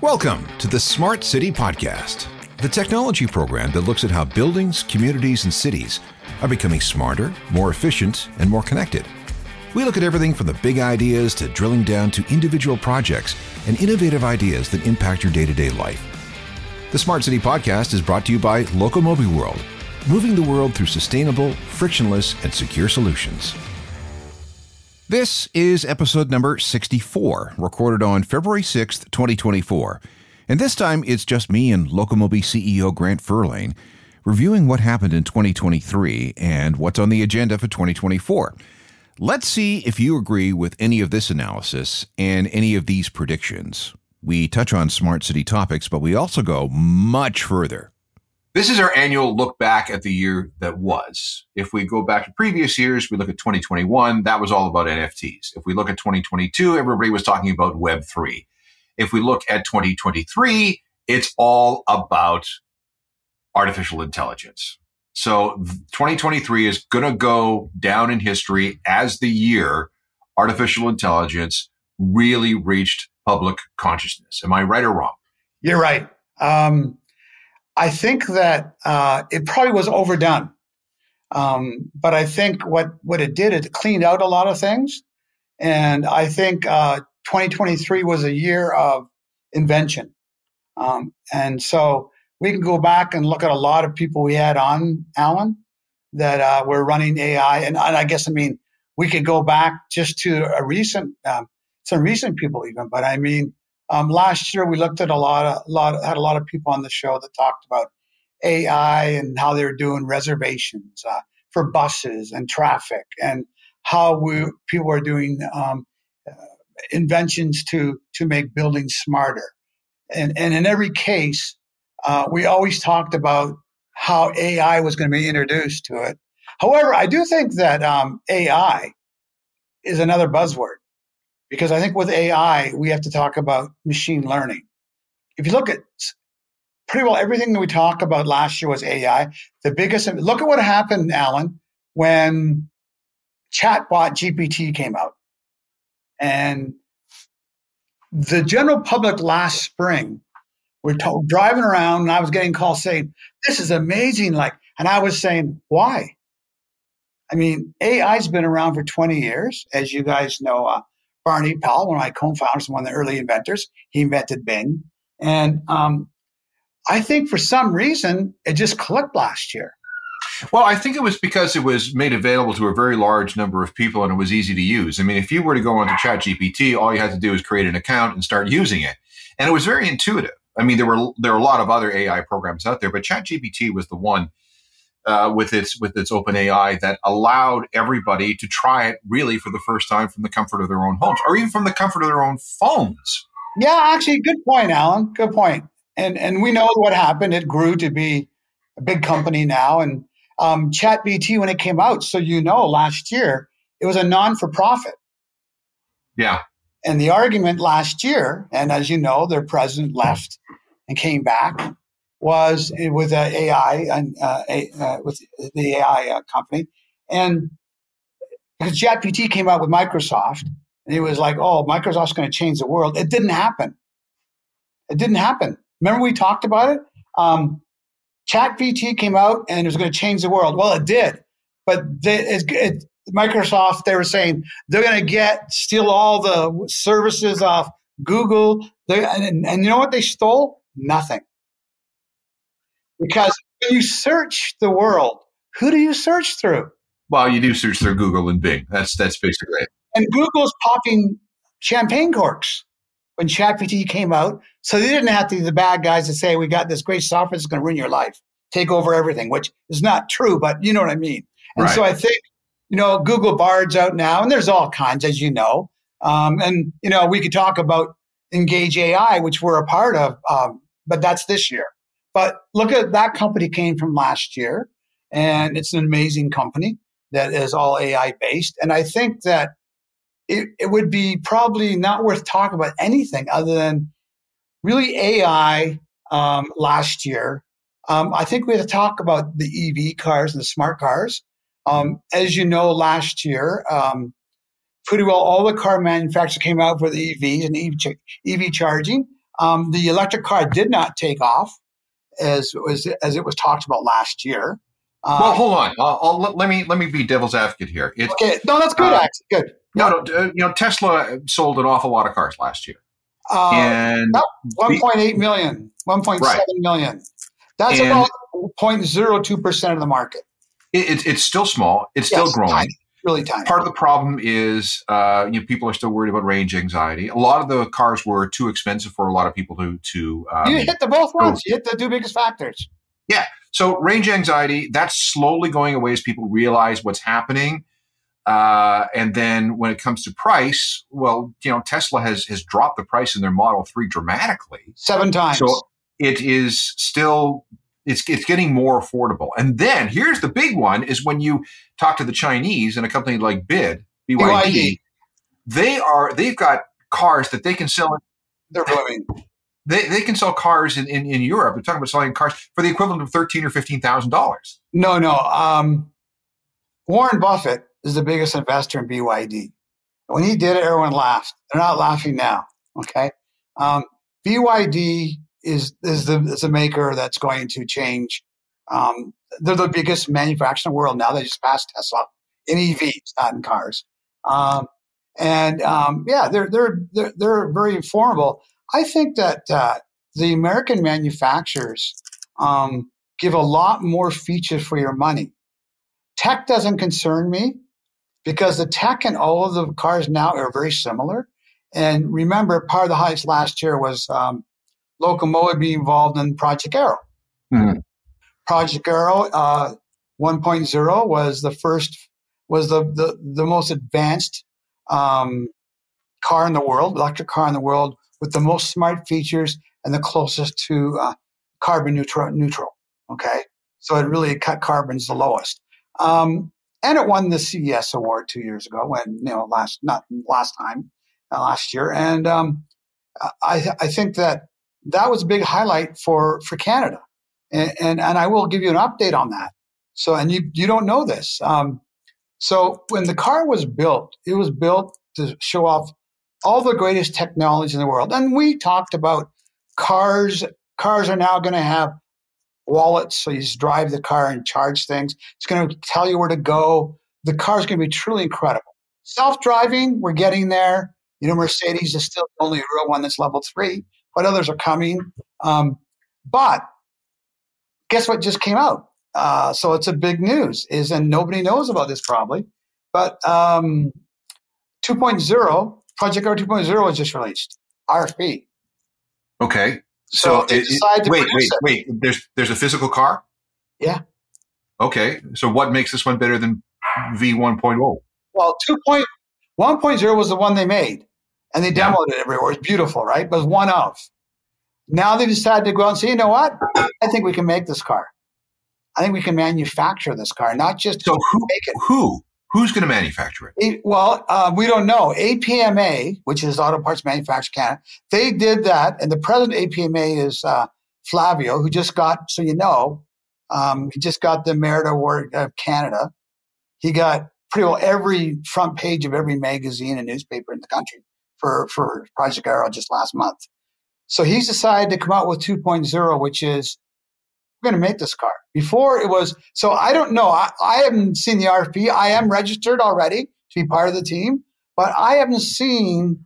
Welcome to the Smart City Podcast, the technology program that looks at how buildings, communities, and cities are becoming smarter, more efficient, and more connected. We look at everything from the big ideas to drilling down to individual projects and innovative ideas that impact your day to day life. The Smart City Podcast is brought to you by Locomobi World, moving the world through sustainable, frictionless, and secure solutions. This is episode number 64, recorded on February 6th, 2024. And this time it's just me and Locomobi CEO Grant Furlane reviewing what happened in 2023 and what's on the agenda for 2024. Let's see if you agree with any of this analysis and any of these predictions. We touch on smart city topics, but we also go much further. This is our annual look back at the year that was. If we go back to previous years, we look at 2021, that was all about NFTs. If we look at 2022, everybody was talking about Web3. If we look at 2023, it's all about artificial intelligence. So 2023 is going to go down in history as the year artificial intelligence really reached public consciousness. Am I right or wrong? You're right. Um, I think that uh, it probably was overdone. Um, but I think what, what it did, it cleaned out a lot of things. And I think uh, 2023 was a year of invention. Um, and so we can go back and look at a lot of people we had on, Alan, that uh, were running AI. And, and, I guess, I mean, we could go back just to a recent, um, some recent people even, but I mean, um, last year, we looked at a lot of, lot had a lot of people on the show that talked about AI and how they're doing reservations uh, for buses and traffic, and how we people are doing um, uh, inventions to to make buildings smarter. And and in every case, uh, we always talked about how AI was going to be introduced to it. However, I do think that um, AI is another buzzword because I think with AI, we have to talk about machine learning. If you look at pretty well everything that we talked about last year was AI. The biggest, look at what happened, Alan, when chatbot GPT came out. And the general public last spring were told, driving around and I was getting calls saying, this is amazing. Like, and I was saying, why? I mean, AI's been around for 20 years. As you guys know, uh, Barney Pell, one of my co-founders, one of the early inventors. He invented Bing, and um, I think for some reason it just clicked last year. Well, I think it was because it was made available to a very large number of people and it was easy to use. I mean, if you were to go onto ChatGPT, all you had to do is create an account and start using it, and it was very intuitive. I mean, there were there are a lot of other AI programs out there, but ChatGPT was the one uh, with its with its open AI that allowed everybody to try it really for the first time from the comfort of their own homes or even from the comfort of their own phones. Yeah, actually, good point, Alan. Good point. And and we know what happened. It grew to be a big company now. And um, ChatGPT, when it came out, so you know, last year it was a non for profit. Yeah. And the argument last year, and as you know, their president left and came back, was with AI and uh, uh, with the AI uh, company, and because ChatGPT came out with Microsoft, and he was like, "Oh, Microsoft's going to change the world." It didn't happen. It didn't happen. Remember we talked about it. Um, ChatGPT came out and it was going to change the world. Well, it did, but they, it, it, Microsoft they were saying they're going to get steal all the services off Google. And, and you know what they stole? Nothing. Because when you search the world, who do you search through? Well, you do search through Google and Bing. That's that's basically it. And Google's popping champagne corks when ChatGPT came out, so they didn't have to be the bad guys to say we got this great software that's going to ruin your life, take over everything, which is not true, but you know what I mean. And right. so I think you know Google Bard's out now, and there's all kinds, as you know. Um, and you know we could talk about Engage AI, which we're a part of, um, but that's this year. But look at that company came from last year, and it's an amazing company that is all AI based. And I think that it, it would be probably not worth talking about anything other than really AI um, last year. Um, I think we have to talk about the EV cars and the smart cars. Um, as you know, last year, um, pretty well all the car manufacturers came out for the EVs and EV, EV charging. Um, the electric car did not take off as was as it was talked about last year. Uh, well, hold on. I'll, I'll, let me let me be devil's advocate here. It's, okay, no, that's good. Uh, actually, good. No, no, you know, Tesla sold an awful lot of cars last year, uh, and 1.8 million, 1.7 right. million. That's and about 0.02 percent of the market. It, it's still small. It's yes, still growing. Really tiny. Part of the problem is, uh, you know, people are still worried about range anxiety. A lot of the cars were too expensive for a lot of people to to. Um, you hit the both ones. You hit the two biggest factors. Yeah. So range anxiety that's slowly going away as people realize what's happening. Uh, and then when it comes to price, well, you know, Tesla has has dropped the price in their Model Three dramatically, seven times. So it is still it's it's getting more affordable. And then here's the big one: is when you talk to the Chinese and a company like BID, BYD, BYD. they are they've got cars that they can sell. They're blowing. They, they can sell cars in, in, in Europe. We're talking about selling cars for the equivalent of thirteen or fifteen thousand dollars. No, no. Um, Warren Buffett is the biggest investor in BYD. When he did it, everyone laughed. They're not laughing now. Okay. Um, BYD is is the is a maker that's going to change. Um, they're the biggest manufacturer in the world now. They just passed Tesla in EVs, not in cars. Um, and um, yeah, they're, they're they're they're very informable. I think that uh, the American manufacturers um, give a lot more features for your money. Tech doesn't concern me because the tech in all of the cars now are very similar. And remember, part of the highest last year was um, Locomobi be involved in Project Arrow. Mm-hmm. Project Arrow uh, 1.0 was the first, was the, the, the most advanced um, car in the world, electric car in the world, with the most smart features and the closest to uh, carbon neutral, neutral. Okay. So it really cut carbons the lowest. Um, and it won the CES award two years ago when, you know, last, not last time, uh, last year. And um, I, I think that that was a big highlight for for Canada, and and, and I will give you an update on that. So, and you you don't know this. Um, so when the car was built, it was built to show off all the greatest technology in the world. And we talked about cars. Cars are now going to have wallets, so you just drive the car and charge things. It's going to tell you where to go. The car is going to be truly incredible. Self-driving, we're getting there. You know, Mercedes is still the only real one that's level three but others are coming. Um, but guess what just came out? Uh, so it's a big news is, and nobody knows about this probably, but um, 2.0, Project Arrow 2.0 was just released, RFP. Okay. So, so it, it, wait, wait, it. wait. There's there's a physical car. Yeah. Okay. So what makes this one better than V 1.0? Well, 2.1.0 was the one they made and they demoed it everywhere. It's beautiful, right? But one of. Now they decided to go out and say, you know what? I think we can make this car. I think we can manufacture this car, not just so who, make it. Who? Who's going to manufacture it? it well, uh, we don't know. APMA, which is Auto Parts Manufacturer Canada, they did that, and the president of APMA is uh, Flavio, who just got, so you know, um, he just got the Merit Award of Canada. He got pretty well every front page of every magazine and newspaper in the country for, for Project Arrow just last month. So he's decided to come out with 2.0, which is we're going to make this car. Before it was, so I don't know. I, I haven't seen the RFP. I am registered already to be part of the team, but I haven't seen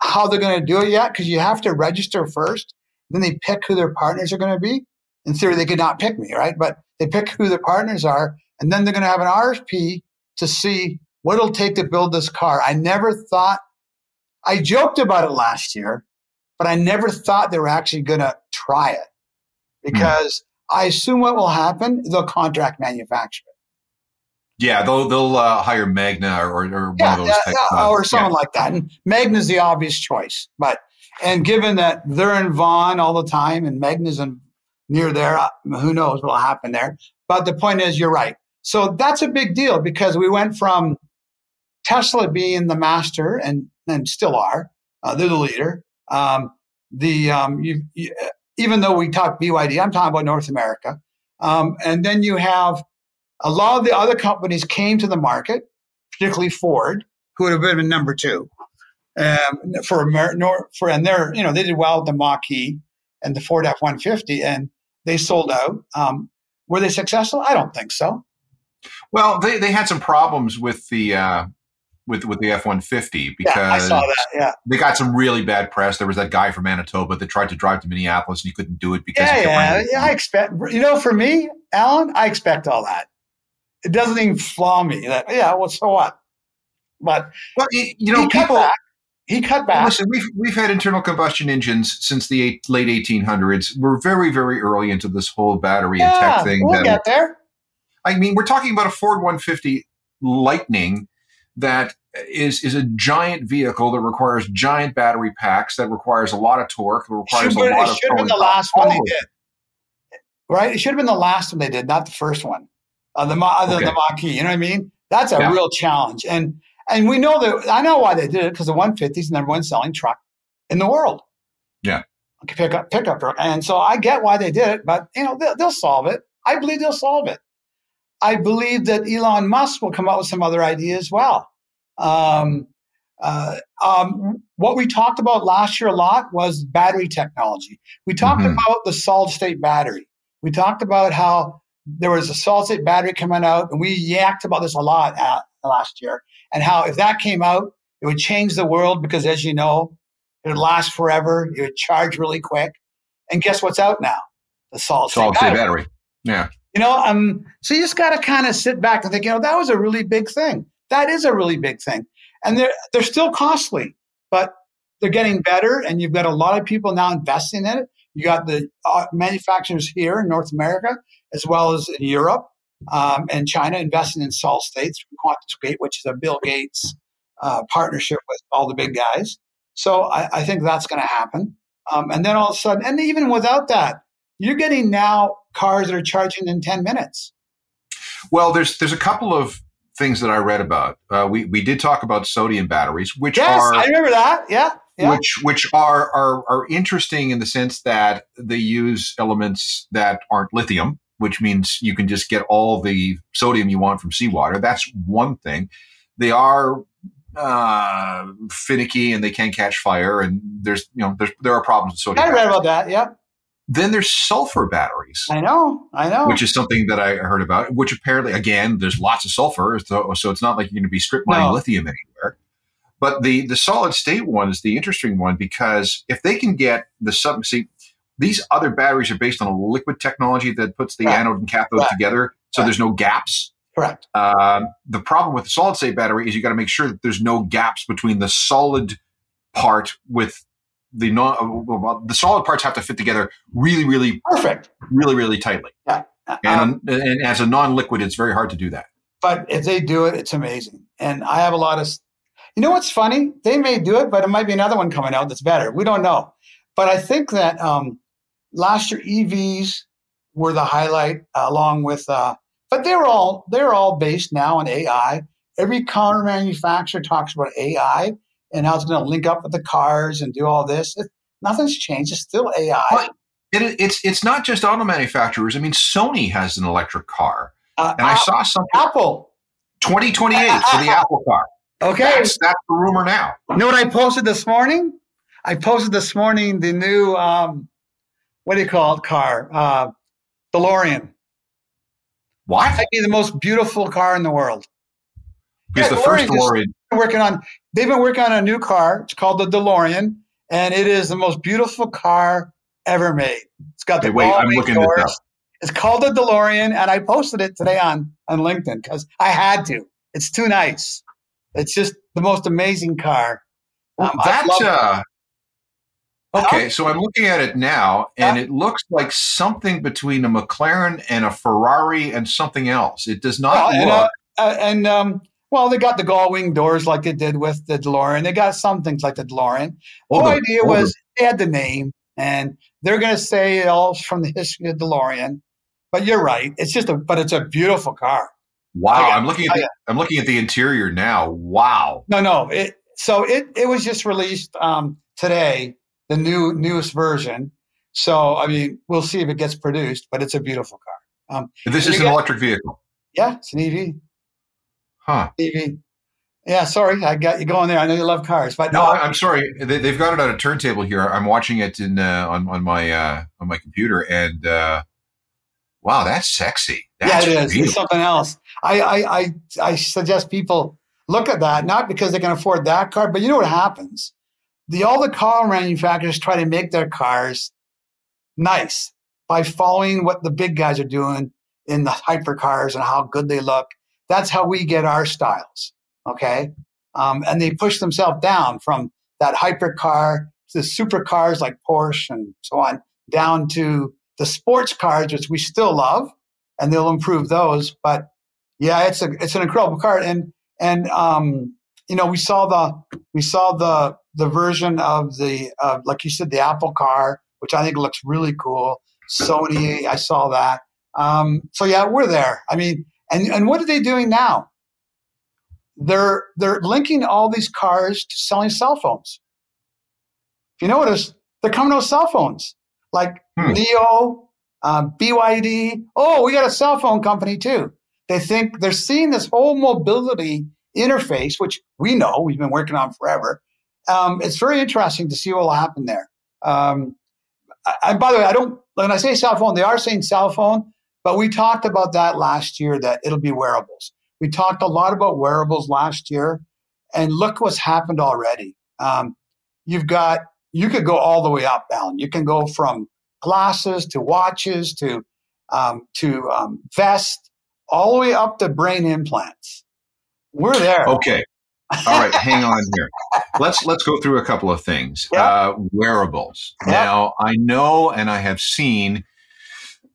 how they're going to do it yet because you have to register first. Then they pick who their partners are going to be. In theory, they could not pick me, right? But they pick who their partners are, and then they're going to have an RFP to see what it'll take to build this car. I never thought I joked about it last year, but I never thought they were actually going to try it because mm. I assume what will happen, they'll contract manufacture it. Yeah, they'll they'll uh, hire Magna or, or yeah, one of those yeah, yeah, or someone like that. And Magna's the obvious choice, but and given that they're in Vaughan all the time and Magna's in, near there, uh, who knows what will happen there. But the point is, you're right. So that's a big deal because we went from Tesla being the master and and still are. Uh, they're the leader. Um, the um, you, you, even though we talk BYD, I'm talking about North America. Um, and then you have a lot of the other companies came to the market, particularly Ford, who would have been number two. um, for Amer- for and they're you know they did well with the Mach-E and the Ford F one fifty and they sold out. Um, were they successful? I don't think so. Well, they, they had some problems with the uh, with with the F one fifty because yeah, I saw that. Yeah, they got some really bad press. There was that guy from Manitoba that tried to drive to Minneapolis and he couldn't do it because yeah, yeah, yeah. I expect you know for me, Alan, I expect all that. It doesn't even flaw me. That yeah, well, so what? But well, you know, people. Cut he cut back. Listen, we've we've had internal combustion engines since the eight, late 1800s. We're very very early into this whole battery yeah, and tech thing. We'll get there. I mean, we're talking about a Ford 150 Lightning that is is a giant vehicle that requires giant battery packs that requires a lot of torque that requires should a lot it of should have been the last one they did. Right? It should have been the last one they did not the first one. Uh, the other okay. the Mach-E you know what I mean? That's a yeah. real challenge. And and we know that I know why they did it because the 150 is the number one selling truck in the world. Yeah. Pickup pickup truck and so I get why they did it but you know they'll, they'll solve it. I believe they'll solve it I believe that Elon Musk will come up with some other idea as well um, uh, um, what we talked about last year a lot was battery technology. We talked mm-hmm. about the solid state battery. We talked about how there was a solid state battery coming out, and we yacked about this a lot at, last year, and how if that came out, it would change the world because, as you know, it would last forever. It would charge really quick. And guess what's out now? The solid state, battery. battery. Yeah. You know, um, so you just got to kind of sit back and think, you know, that was a really big thing. That is a really big thing. And they're, they're still costly, but they're getting better. And you've got a lot of people now investing in it. You got the uh, manufacturers here in North America, as well as in Europe um, and China, investing in solid states through QuantumScape, which is a Bill Gates uh, partnership with all the big guys. So I, I think that's going to happen. Um, and then all of a sudden, and even without that, you're getting now cars that are charging in 10 minutes. Well, there's there's a couple of things that I read about. Uh, we we did talk about sodium batteries, which yes, are I remember that. Yeah, yeah. Which which are, are are interesting in the sense that they use elements that aren't lithium, which means you can just get all the sodium you want from seawater. That's one thing. They are uh, finicky and they can catch fire, and there's you know there's, there are problems with sodium. I read about that. Yeah. Then there's sulfur batteries. I know, I know. Which is something that I heard about, which apparently, again, there's lots of sulfur. So, so it's not like you're going to be strip mining no. lithium anywhere. But the, the solid state one is the interesting one because if they can get the sub, see, these other batteries are based on a liquid technology that puts the right. anode and cathode right. together. So right. there's no gaps. Correct. Um, the problem with the solid state battery is you got to make sure that there's no gaps between the solid part with the non well, the solid parts have to fit together really, really perfect, really, really tightly. Yeah. And, um, and as a non-liquid, it's very hard to do that. But if they do it, it's amazing. And I have a lot of, you know, what's funny? They may do it, but it might be another one coming out that's better. We don't know. But I think that um, last year EVs were the highlight, uh, along with. Uh, but they're all they're all based now on AI. Every car manufacturer talks about AI and how it's going to link up with the cars and do all this. It, nothing's changed. It's still AI. But it, it's it's not just auto manufacturers. I mean, Sony has an electric car, uh, and I saw something. Apple. 2028 for the Apple car. Okay, that's, that's the rumor now. You know what I posted this morning? I posted this morning the new um, what do you call it car? Uh, DeLorean. What? Might be the most beautiful car in the world. Because yeah, the first DeLorean working on they've been working on a new car. It's called the DeLorean, and it is the most beautiful car ever made. It's got the wait, I'm looking doors. This up. It's called the DeLorean, and I posted it today on on LinkedIn because I had to. It's too nice. It's just the most amazing car. Um, that uh, okay, so I'm looking at it now, and it looks like something between a McLaren and a Ferrari and something else. It does not and, look. Uh, and um, well, they got the gull wing doors like they did with the DeLorean. They got some things like the DeLorean. The whole idea was they had the name, and they're going to say it all from the history of DeLorean. But you're right; it's just a, but it's a beautiful car. Wow, I'm looking at the, I'm looking at the interior now. Wow. No, no. It, so it it was just released um, today, the new newest version. So I mean, we'll see if it gets produced, but it's a beautiful car. Um, this is an electric vehicle. Yeah, it's an EV. Huh. EV. Yeah, sorry, I got you going there. I know you love cars, but no, I'm sorry. They, have got it on a turntable here. I'm watching it in uh, on on my uh, on my computer, and uh, wow, that's sexy. That's yeah, it is. It's something else. I, I I I suggest people look at that, not because they can afford that car, but you know what happens? The all the car manufacturers try to make their cars nice by following what the big guys are doing in the hypercars and how good they look. That's how we get our styles. Okay. Um, and they push themselves down from that hypercar to the supercars like Porsche and so on, down to the sports cars, which we still love, and they'll improve those. But yeah, it's a it's an incredible car, and and um, you know we saw the we saw the the version of the uh, like you said the Apple car, which I think looks really cool. Sony, I saw that. Um, so yeah, we're there. I mean, and and what are they doing now? they're they're linking all these cars to selling cell phones. If you notice, they're coming out with cell phones like hmm. NIO, um, BYD. Oh, we got a cell phone company too. They think they're seeing this whole mobility interface, which we know we've been working on forever. Um, it's very interesting to see what will happen there. Um, and by the way, I don't when I say cell phone, they are saying cell phone, but we talked about that last year that it'll be wearables. We talked a lot about wearables last year, and look what's happened already. Um, you've got you could go all the way up, Alan. You can go from glasses to watches to um, to um, vest, all the way up to brain implants. We're there. Okay. All right, hang on here. Let's let's go through a couple of things. Yep. Uh, wearables. Yep. Now, I know and I have seen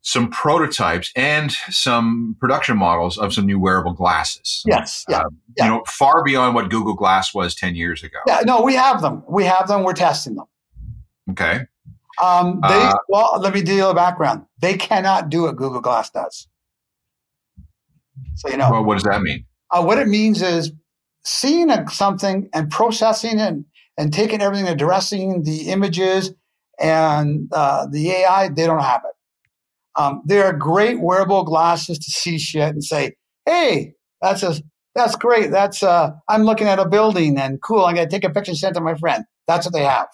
some prototypes and some production models of some new wearable glasses. Yes, yeah, uh, yeah, You know, far beyond what Google Glass was 10 years ago. Yeah, no, we have them. We have them. We're testing them. Okay. Um, they, uh, well, let me deal a background. They cannot do what Google Glass does. So, you know. Well, what does that mean? Uh, what it means is seeing a, something and processing it and, and taking everything, addressing the images and uh, the AI, they don't have it. Um, they are great wearable glasses to see shit and say, "Hey, that's a that's great. That's uh, I'm looking at a building and cool. I'm gonna take a picture and send it to my friend." That's what they have.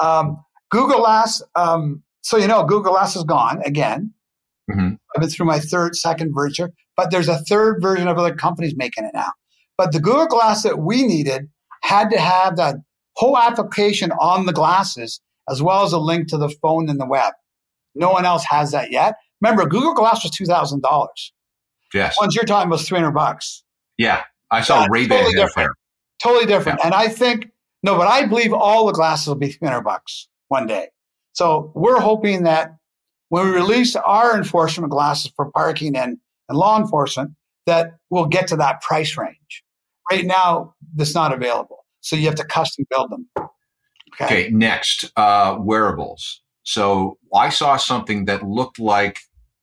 Um, Google Glass. Um, so you know, Google Glass is gone again. Mm-hmm. I've been through my third, second version, but there's a third version of other companies making it now. But the Google Glass that we needed had to have that whole application on the glasses as well as a link to the phone and the web. No one else has that yet. Remember, Google Glass was two thousand dollars. Yes. Once you're talking was three hundred bucks. Yeah, I saw Ray Ban totally different. Totally different. Yeah. And I think no, but I believe all the glasses will be three hundred bucks one day. So we're hoping that when we release our enforcement glasses for parking and, and law enforcement, that we'll get to that price range. Right now, that's not available. So you have to custom build them. Okay, okay next, uh, wearables. So I saw something that looked like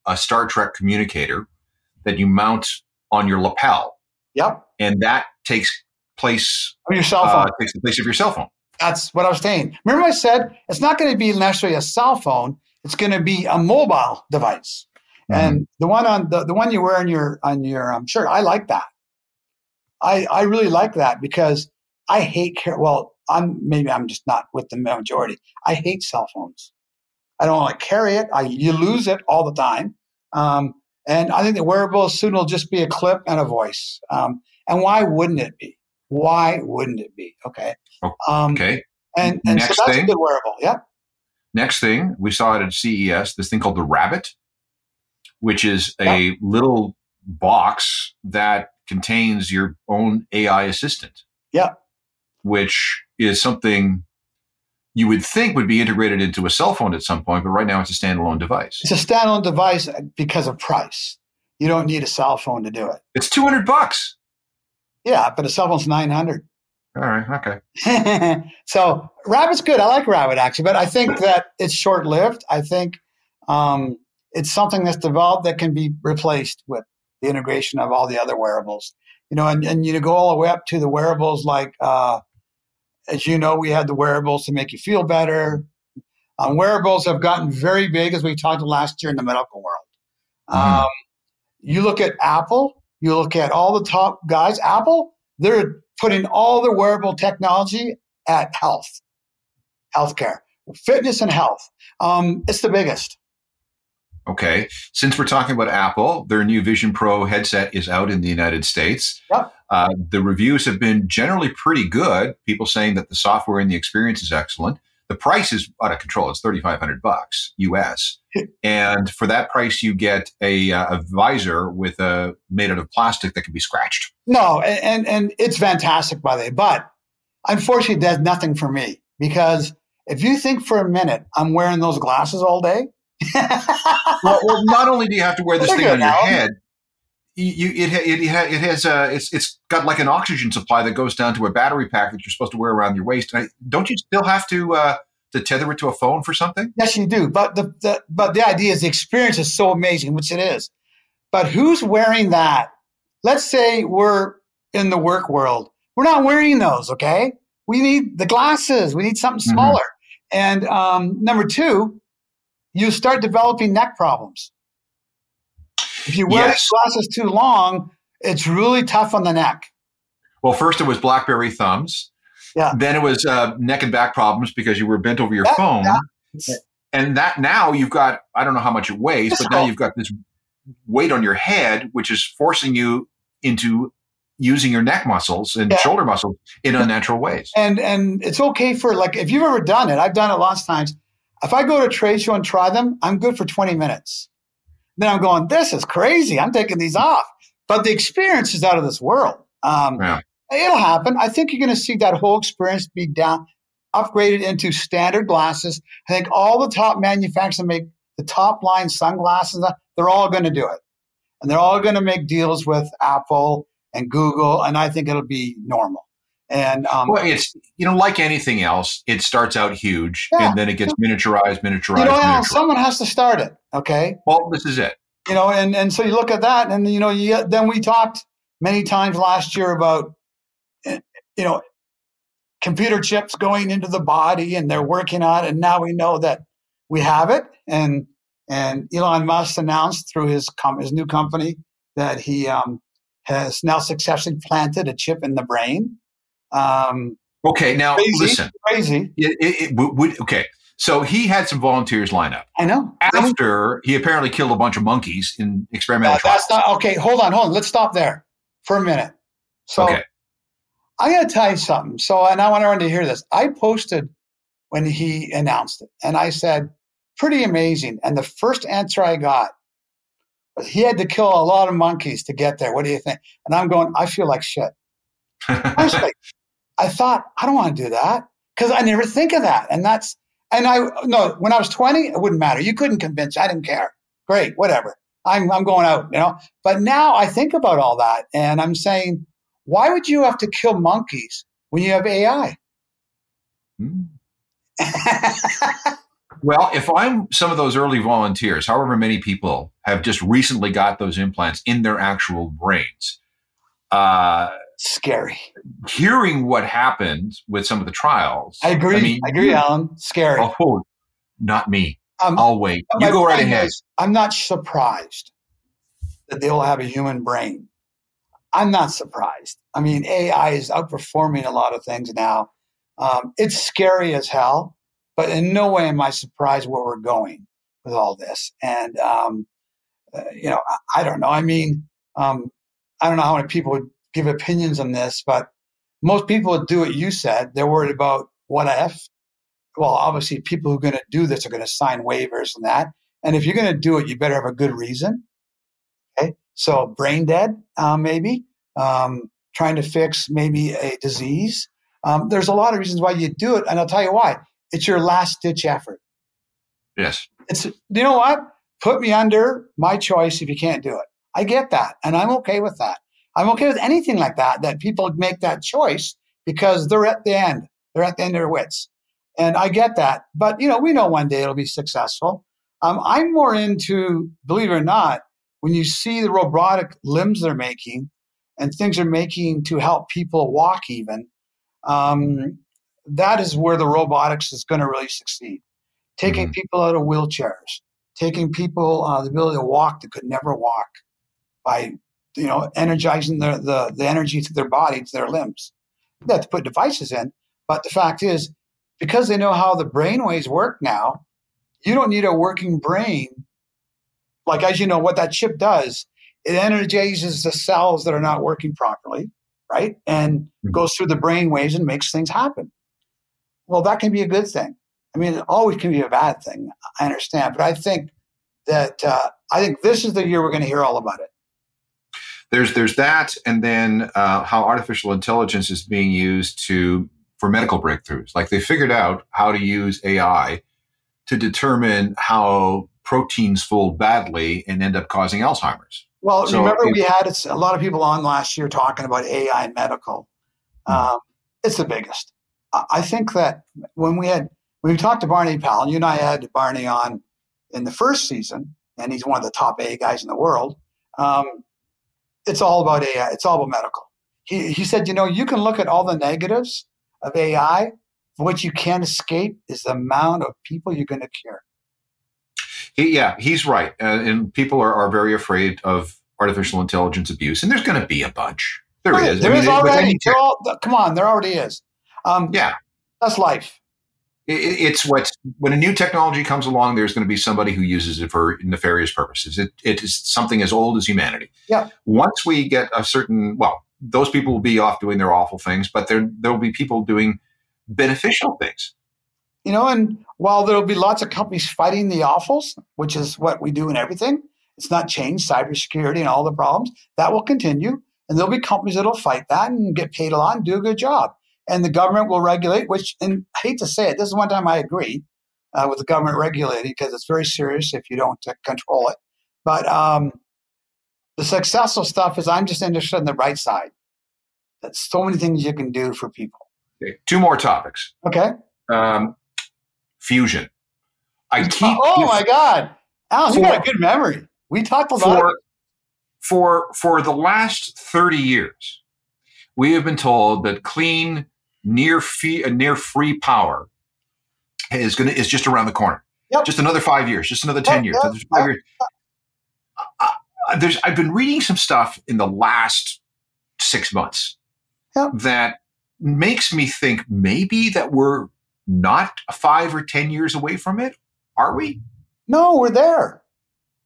a Star Trek communicator that you mount on your lapel. Yep. And that takes place on your cell phone. Uh, takes the place of your cell phone. That's what I was saying. Remember, I said it's not going to be necessarily a cell phone. It's going to be a mobile device. Mm-hmm. And the one on the, the one you wear on your on your um, shirt, I like that. I I really like that because I hate care. Well, I'm maybe I'm just not with the majority. I hate cell phones. I don't want to carry it. I you lose it all the time. Um, and I think the wearable soon will just be a clip and a voice. Um, and why wouldn't it be? Why wouldn't it be? Okay. Oh, um, okay. And, and Next so that's thing, a good wearable. Yep. Next thing, we saw it at CES, this thing called the Rabbit, which is a yep. little box that contains your own AI assistant. Yeah. Which is something you would think would be integrated into a cell phone at some point, but right now it's a standalone device. It's a standalone device because of price. You don't need a cell phone to do it. It's 200 bucks. Yeah, but a cell phone's 900. All right, okay. so Rabbit's good. I like Rabbit actually, but I think that it's short lived. I think um, it's something that's developed that can be replaced with the integration of all the other wearables. You know, and, and you go all the way up to the wearables like uh, as you know, we had the wearables to make you feel better. Um, wearables have gotten very big, as we talked last year in the medical world. Mm-hmm. Um, you look at Apple, you look at all the top guys. Apple, they're putting all their wearable technology at health, healthcare, fitness, and health. Um, it's the biggest. Okay. Since we're talking about Apple, their new Vision Pro headset is out in the United States. Yep. Uh, the reviews have been generally pretty good. People saying that the software and the experience is excellent. The price is out of control. It's thirty five hundred bucks US, and for that price, you get a, uh, a visor with a made out of plastic that can be scratched. No, and and it's fantastic by the way, but unfortunately, it does nothing for me because if you think for a minute I'm wearing those glasses all day, well, well, not only do you have to wear this thing on your head, you, it, it, it has a, it's it's got like an oxygen supply that goes down to a battery pack that you're supposed to wear around your waist. And I, don't you still have to uh, to tether it to a phone for something? Yes, you do. But the, the but the idea is the experience is so amazing, which it is. But who's wearing that? Let's say we're in the work world. We're not wearing those. Okay, we need the glasses. We need something mm-hmm. smaller. Mm-hmm. And um, number two, you start developing neck problems. If you wear yes. glasses too long, it's really tough on the neck. Well, first it was BlackBerry thumbs. Yeah. Then it was uh, neck and back problems because you were bent over your yeah, phone. And that now you've got, I don't know how much it weighs, but now you've got this weight on your head, which is forcing you into using your neck muscles and yeah. shoulder muscles in unnatural ways. And and it's okay for like if you've ever done it, I've done it lots of times. If I go to a trade show and try them, I'm good for 20 minutes. Then I'm going, this is crazy. I'm taking these off. But the experience is out of this world. Um, yeah. It'll happen. I think you're going to see that whole experience be down, upgraded into standard glasses. I think all the top manufacturers make the top line sunglasses, they're all going to do it. And they're all going to make deals with Apple and Google. And I think it'll be normal. And um, well, it's you know like anything else, it starts out huge yeah. and then it gets miniaturized, miniaturized. You know, miniaturized. someone has to start it. Okay. Well, this is it. You know, and and so you look at that, and you know, you, then we talked many times last year about you know computer chips going into the body, and they're working on it, and now we know that we have it, and and Elon Musk announced through his com- his new company that he um, has now successfully planted a chip in the brain um, okay, now crazy, listen. Crazy. It, it, it, okay, so he had some volunteers line up. I know. After he apparently killed a bunch of monkeys in experimental uh. That's not okay. Hold on, hold on. Let's stop there for a minute. So okay. I got to tell you something. So, and I want everyone to hear this. I posted when he announced it, and I said, "Pretty amazing." And the first answer I got was, "He had to kill a lot of monkeys to get there." What do you think? And I'm going, "I feel like shit." I thought, I don't want to do that because I never think of that. And that's, and I, no, when I was 20, it wouldn't matter. You couldn't convince, I didn't care. Great, whatever. I'm, I'm going out, you know. But now I think about all that and I'm saying, why would you have to kill monkeys when you have AI? Hmm. well, if I'm some of those early volunteers, however many people have just recently got those implants in their actual brains, uh, scary. Hearing what happened with some of the trials. I agree. I, mean, I agree, Alan. Scary. Oh, not me. Um, I'll wait. You go right ahead. Is, I'm not surprised that they will have a human brain. I'm not surprised. I mean, AI is outperforming a lot of things now. Um, it's scary as hell, but in no way am I surprised where we're going with all this. And, um, uh, you know, I, I, don't know. I mean, um, I don't know how many people would give opinions on this, but most people would do what you said. They're worried about what if. Well, obviously, people who are going to do this are going to sign waivers and that. And if you're going to do it, you better have a good reason. Okay, so brain dead, uh, maybe um, trying to fix maybe a disease. Um, there's a lot of reasons why you do it, and I'll tell you why. It's your last ditch effort. Yes. It's you know what? Put me under my choice if you can't do it. I get that, and I'm okay with that. I'm okay with anything like that, that people make that choice because they're at the end. They're at the end of their wits. And I get that. But, you know, we know one day it'll be successful. Um, I'm more into, believe it or not, when you see the robotic limbs they're making and things they're making to help people walk even, um, that is where the robotics is going to really succeed. Taking mm-hmm. people out of wheelchairs, taking people uh, the ability to walk that could never walk by you know, energizing the, the, the energy to their body, to their limbs. they have to put devices in. But the fact is, because they know how the brainwaves work now, you don't need a working brain. Like, as you know, what that chip does, it energizes the cells that are not working properly, right? And mm-hmm. goes through the brain waves and makes things happen. Well, that can be a good thing. I mean, it always can be a bad thing. I understand. But I think that, uh, I think this is the year we're going to hear all about it there's there's that, and then uh, how artificial intelligence is being used to for medical breakthroughs. Like they figured out how to use AI to determine how proteins fold badly and end up causing Alzheimer's. Well, so remember we had a lot of people on last year talking about AI medical. Mm-hmm. Um, it's the biggest. I think that when we had when we talked to Barney Pell, you and I had Barney on in the first season, and he's one of the top AI guys in the world. Um, it's all about AI. It's all about medical. He, he said, you know, you can look at all the negatives of AI. What you can't escape is the amount of people you're going to cure. He, yeah, he's right. Uh, and people are, are very afraid of artificial intelligence abuse. And there's going to be a bunch. There right. is. There I mean, is already. All, come on, there already is. Um, yeah. That's life it's what when a new technology comes along, there's going to be somebody who uses it for nefarious purposes. It, it is something as old as humanity. Yeah. Once we get a certain, well, those people will be off doing their awful things, but there there will be people doing beneficial things. You know, and while there will be lots of companies fighting the awfuls, which is what we do in everything, it's not changed cybersecurity and all the problems. That will continue, and there'll be companies that'll fight that and get paid a lot and do a good job and the government will regulate, which, and I hate to say it, this is one time I agree uh, with the government regulating because it's very serious if you don't uh, control it. But um, the successful stuff is I'm just interested in the right side. That's so many things you can do for people. Okay. Two more topics. Okay. Um, fusion. I keep. Oh, my God. Alan, for, you got a good memory. We talked a lot. For, for, for the last 30 years, we have been told that clean near fee, uh, near free power is going to is just around the corner. Yep. Just another five years, just another ten yep, years. Yep, years. Uh, uh, there's I've been reading some stuff in the last six months that makes me think maybe that we're not five or ten years away from it. Are we? No, we're there.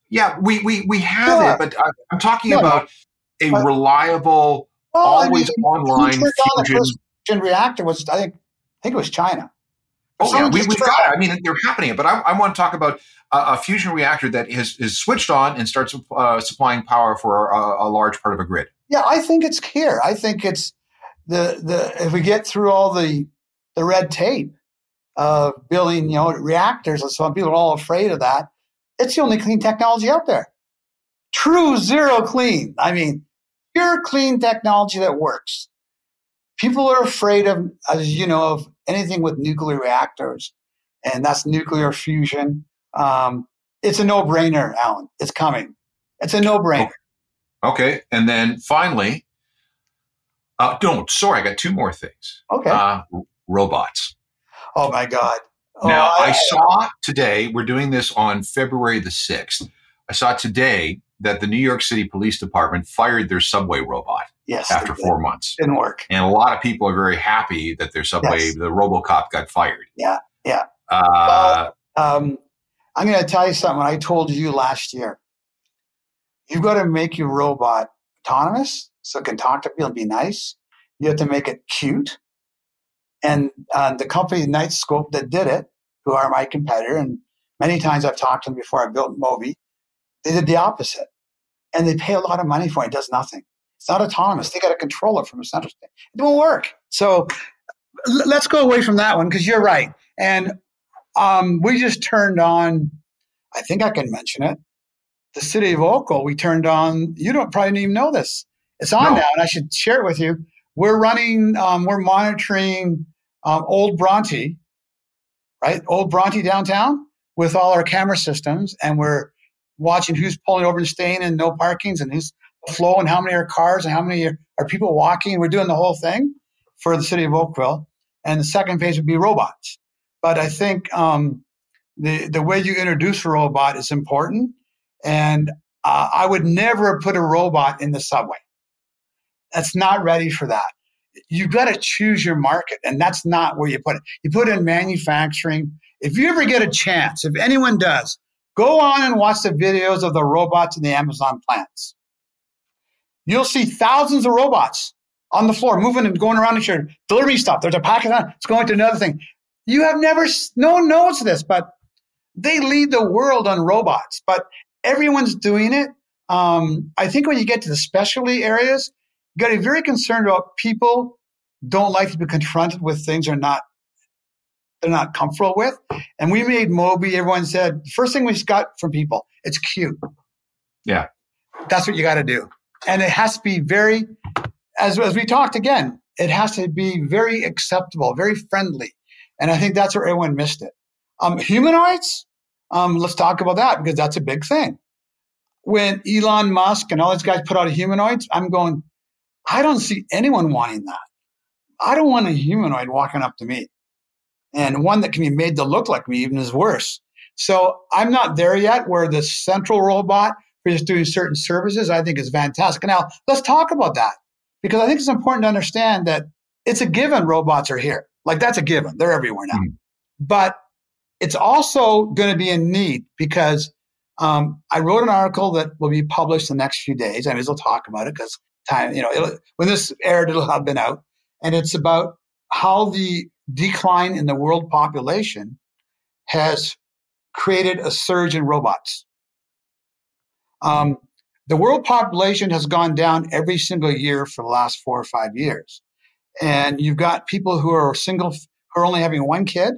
Yeah, we we we have yeah. it, but I, am talking about a reliable, well, always I mean, online fusion reactor was, I think, I think it was China. Oh, yeah, we, have got. it. I mean, they're happening, but I, I want to talk about a, a, fusion reactor that is, is switched on and starts uh, supplying power for a, a, large part of a grid. Yeah, I think it's here. I think it's the the if we get through all the the red tape of building, you know, reactors, and some people are all afraid of that. It's the only clean technology out there. True zero clean. I mean, pure clean technology that works people are afraid of, as you know, of anything with nuclear reactors, and that's nuclear fusion. Um, it's a no-brainer, Alan. It's coming. It's a no-brainer. Okay, and then finally, uh, don't. Sorry, I got two more things. Okay, uh, robots. Oh my God! Oh, now I, I saw today. We're doing this on February the sixth. I saw today that the New York City Police Department fired their subway robot. Yes, after four months, didn't work. And a lot of people are very happy that their subway, yes. the RoboCop, got fired. Yeah, yeah. Uh, well, um, I'm going to tell you something. I told you last year. You've got to make your robot autonomous, so it can talk to people and be nice. You have to make it cute. And uh, the company Knightscope that did it, who are my competitor, and many times I've talked to them before I built Moby, they did the opposite. And they pay a lot of money for it. It does nothing. It's not autonomous. They got to control it from a central state. It won't work. So let's go away from that one because you're right. And um, we just turned on, I think I can mention it, the city of Oakville. We turned on, you don't probably even know this. It's on no. now, and I should share it with you. We're running, um, we're monitoring um, Old Bronte, right? Old Bronte downtown with all our camera systems, and we're watching who's pulling over and staying and no parkings and who's flow and how many are cars and how many are, are people walking. We're doing the whole thing for the city of Oakville. And the second phase would be robots. But I think um, the, the way you introduce a robot is important. And uh, I would never put a robot in the subway. That's not ready for that. you've got to choose your market, and that's not where you put it. You put it in manufacturing. If you ever get a chance, if anyone does, go on and watch the videos of the robots in the Amazon plants. You'll see thousands of robots on the floor moving and going around and sharing, delivering stuff. There's a packet on, it's going to another thing. You have never, no one knows this, but they lead the world on robots, but everyone's doing it. Um, I think when you get to the specialty areas, you got to be very concerned about people don't like to be confronted with things they're not they're not comfortable with. And we made Moby. Everyone said the first thing we got from people, it's cute. Yeah, that's what you got to do, and it has to be very, as as we talked again, it has to be very acceptable, very friendly, and I think that's where everyone missed it. Um, humanoids, um, let's talk about that because that's a big thing. When Elon Musk and all these guys put out humanoids, I'm going, I don't see anyone wanting that. I don't want a humanoid walking up to me. And one that can be made to look like me even is worse. So I'm not there yet where the central robot for just doing certain services I think is fantastic. Now, let's talk about that because I think it's important to understand that it's a given robots are here. Like that's a given. They're everywhere now. Mm. But it's also going to be in need because um, I wrote an article that will be published in the next few days. I mean, well talk about it because time, you know, when this aired, it'll have been out. And it's about how the decline in the world population has created a surge in robots. Um, the world population has gone down every single year for the last four or five years. And you've got people who are single, who are only having one kid,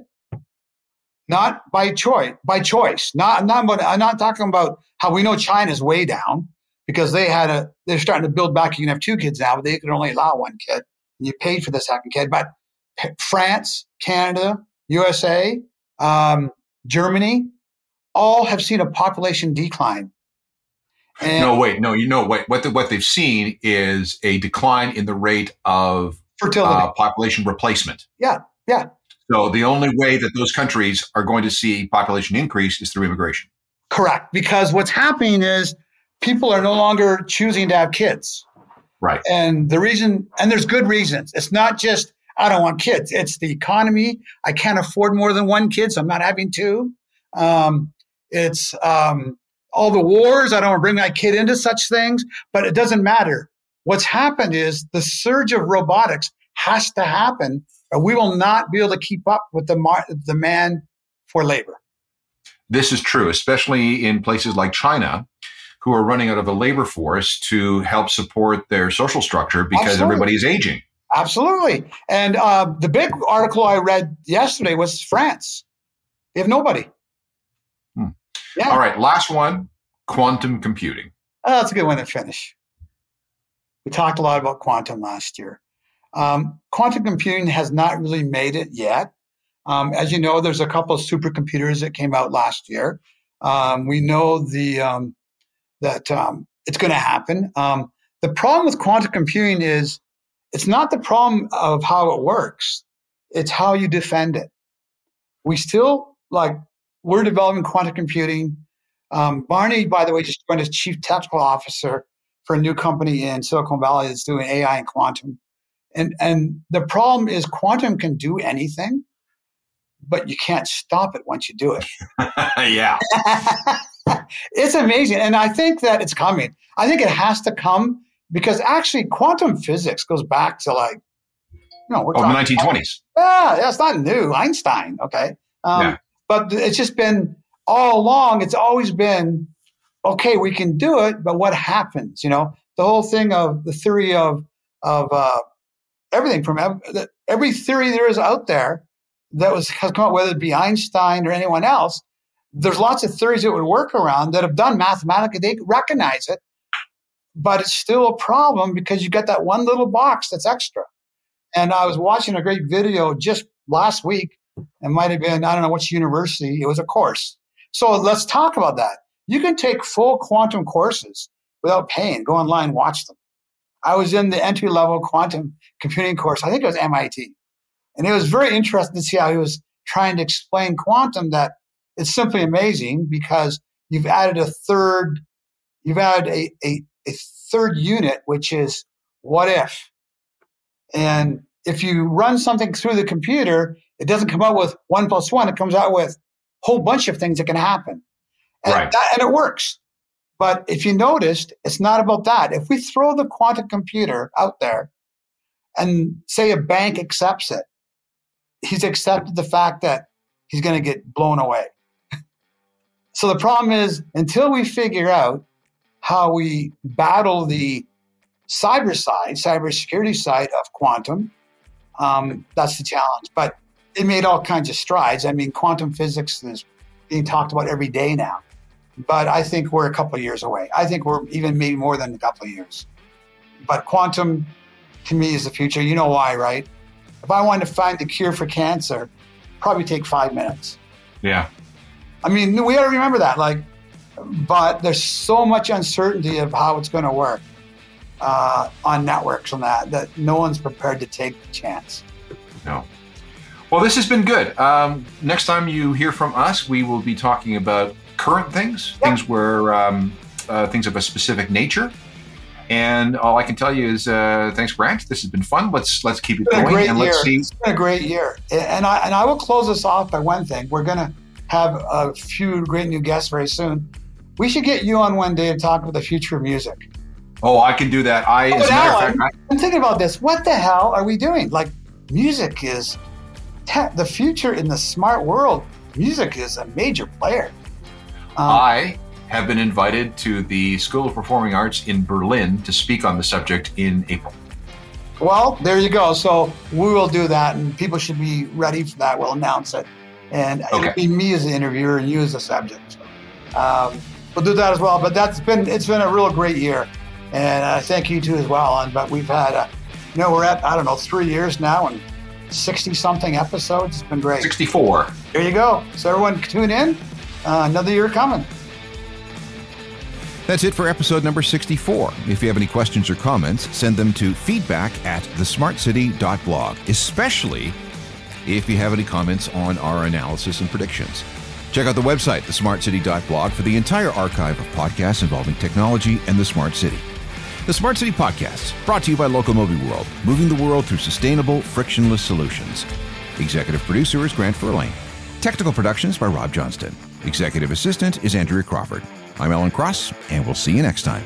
not by choice, by choice. Not, not, I'm not talking about how we know China's way down because they had a, they're starting to build back. You can have two kids now, but they can only allow one kid. And you paid for the second kid. But France, Canada, USA, um, Germany, all have seen a population decline. And no, wait, no, you know what? What, the, what they've seen is a decline in the rate of fertility, uh, population replacement. Yeah, yeah. So the only way that those countries are going to see population increase is through immigration. Correct, because what's happening is people are no longer choosing to have kids. Right. And the reason, and there's good reasons. It's not just I don't want kids. It's the economy. I can't afford more than one kid, so I'm not having two. Um, it's um, all the wars. I don't want to bring my kid into such things, but it doesn't matter. What's happened is the surge of robotics has to happen, or we will not be able to keep up with the mar- demand for labor. This is true, especially in places like China, who are running out of a labor force to help support their social structure because Absolutely. everybody is aging. Absolutely. And uh, the big article I read yesterday was France. They have nobody. Hmm. Yeah. All right. Last one quantum computing. Oh, that's a good one to finish. We talked a lot about quantum last year. Um, quantum computing has not really made it yet. Um, as you know, there's a couple of supercomputers that came out last year. Um, we know the um, that um, it's going to happen. Um, the problem with quantum computing is it's not the problem of how it works, it's how you defend it. We still like, we're developing quantum computing. Um, Barney, by the way, just joined as chief technical officer for a new company in Silicon Valley that's doing AI and quantum. And, and the problem is quantum can do anything, but you can't stop it once you do it. yeah. it's amazing. And I think that it's coming. I think it has to come because actually quantum physics goes back to like, you know, we're oh, the 1920s. yeah, that's not new. Einstein, okay. Um, yeah. But it's just been all along, it's always been, okay, we can do it, but what happens? You know, the whole thing of the theory of, of uh, everything from every theory there is out there that was has come up, whether it be Einstein or anyone else, there's lots of theories that would work around that have done mathematically. They recognize it, but it's still a problem because you get that one little box that's extra. And I was watching a great video just last week. It might have been, I don't know which university, it was a course. So let's talk about that. You can take full quantum courses without paying. Go online, watch them. I was in the entry level quantum computing course. I think it was MIT. And it was very interesting to see how he was trying to explain quantum that it's simply amazing because you've added a third, you've added a, a, a third unit, which is what if. And if you run something through the computer, it doesn't come out with one plus one. It comes out with a whole bunch of things that can happen. And, Right. that, and it works. But if you noticed, it's not about that. If we throw the quantum computer out there and say a bank accepts it, he's accepted the fact that he's going to get blown away. so the problem is until we figure out how we battle the cyber side, cybersecurity side of quantum, um, that's the challenge. But it made all kinds of strides. I mean, quantum physics is being talked about every day now. But I think we're a couple of years away. I think we're even maybe more than a couple of years. But quantum, to me, is the future. You know why, right? If I wanted to find the cure for cancer, probably take five minutes. Yeah. I mean, we got to remember that. Like, but there's so much uncertainty of how it's going to work uh, on networks and that that no one's prepared to take the chance. No. Well, this has been good. Um, next time you hear from us, we will be talking about current things, Yep. things where um, uh, things of a specific nature. And all I can tell you is, uh, thanks, Grant. This has been fun. Let's let's keep it It's been a going, and year. let's see. It's been a great year, and I and I will close this off by one thing. We're gonna have a few great new guests very soon. We should get you on one day to talk about the future of music. Oh, I can do that. I, Oh, as a matter of Alan, fact, I'm thinking about this. What the hell are we doing? Like, music is te- the future in the smart world. Music is a major player. I, Um, I have been invited to the School of Performing Arts in Berlin to speak on the subject in April. well, there you go. So we will do that, and people should be ready for that. We'll announce it, and Okay. it'll be me as the interviewer and you as the subject. Um, we'll do that as well. But that's been it's been a real great year, and uh, thank you too as well. And but we've had, uh, you know, we're at I don't know three years now and sixty something episodes. It's been great. 64. There you go. So everyone tune in. Uh, another year coming. That's it for episode number 64. If you have any questions or comments, send them to feedback at thesmartcity.blog, especially if you have any comments on our analysis and predictions. Check out the website, thesmartcity.blog, for the entire archive of podcasts involving technology and the smart city. The Smart City Podcasts, brought to you by Locomobi World, moving the world through sustainable, frictionless solutions. Executive producer is Grant Furlane. Technical productions by Rob Johnston. Executive assistant is Andrea Crawford. I'm Alan Cross, and we'll see you next time.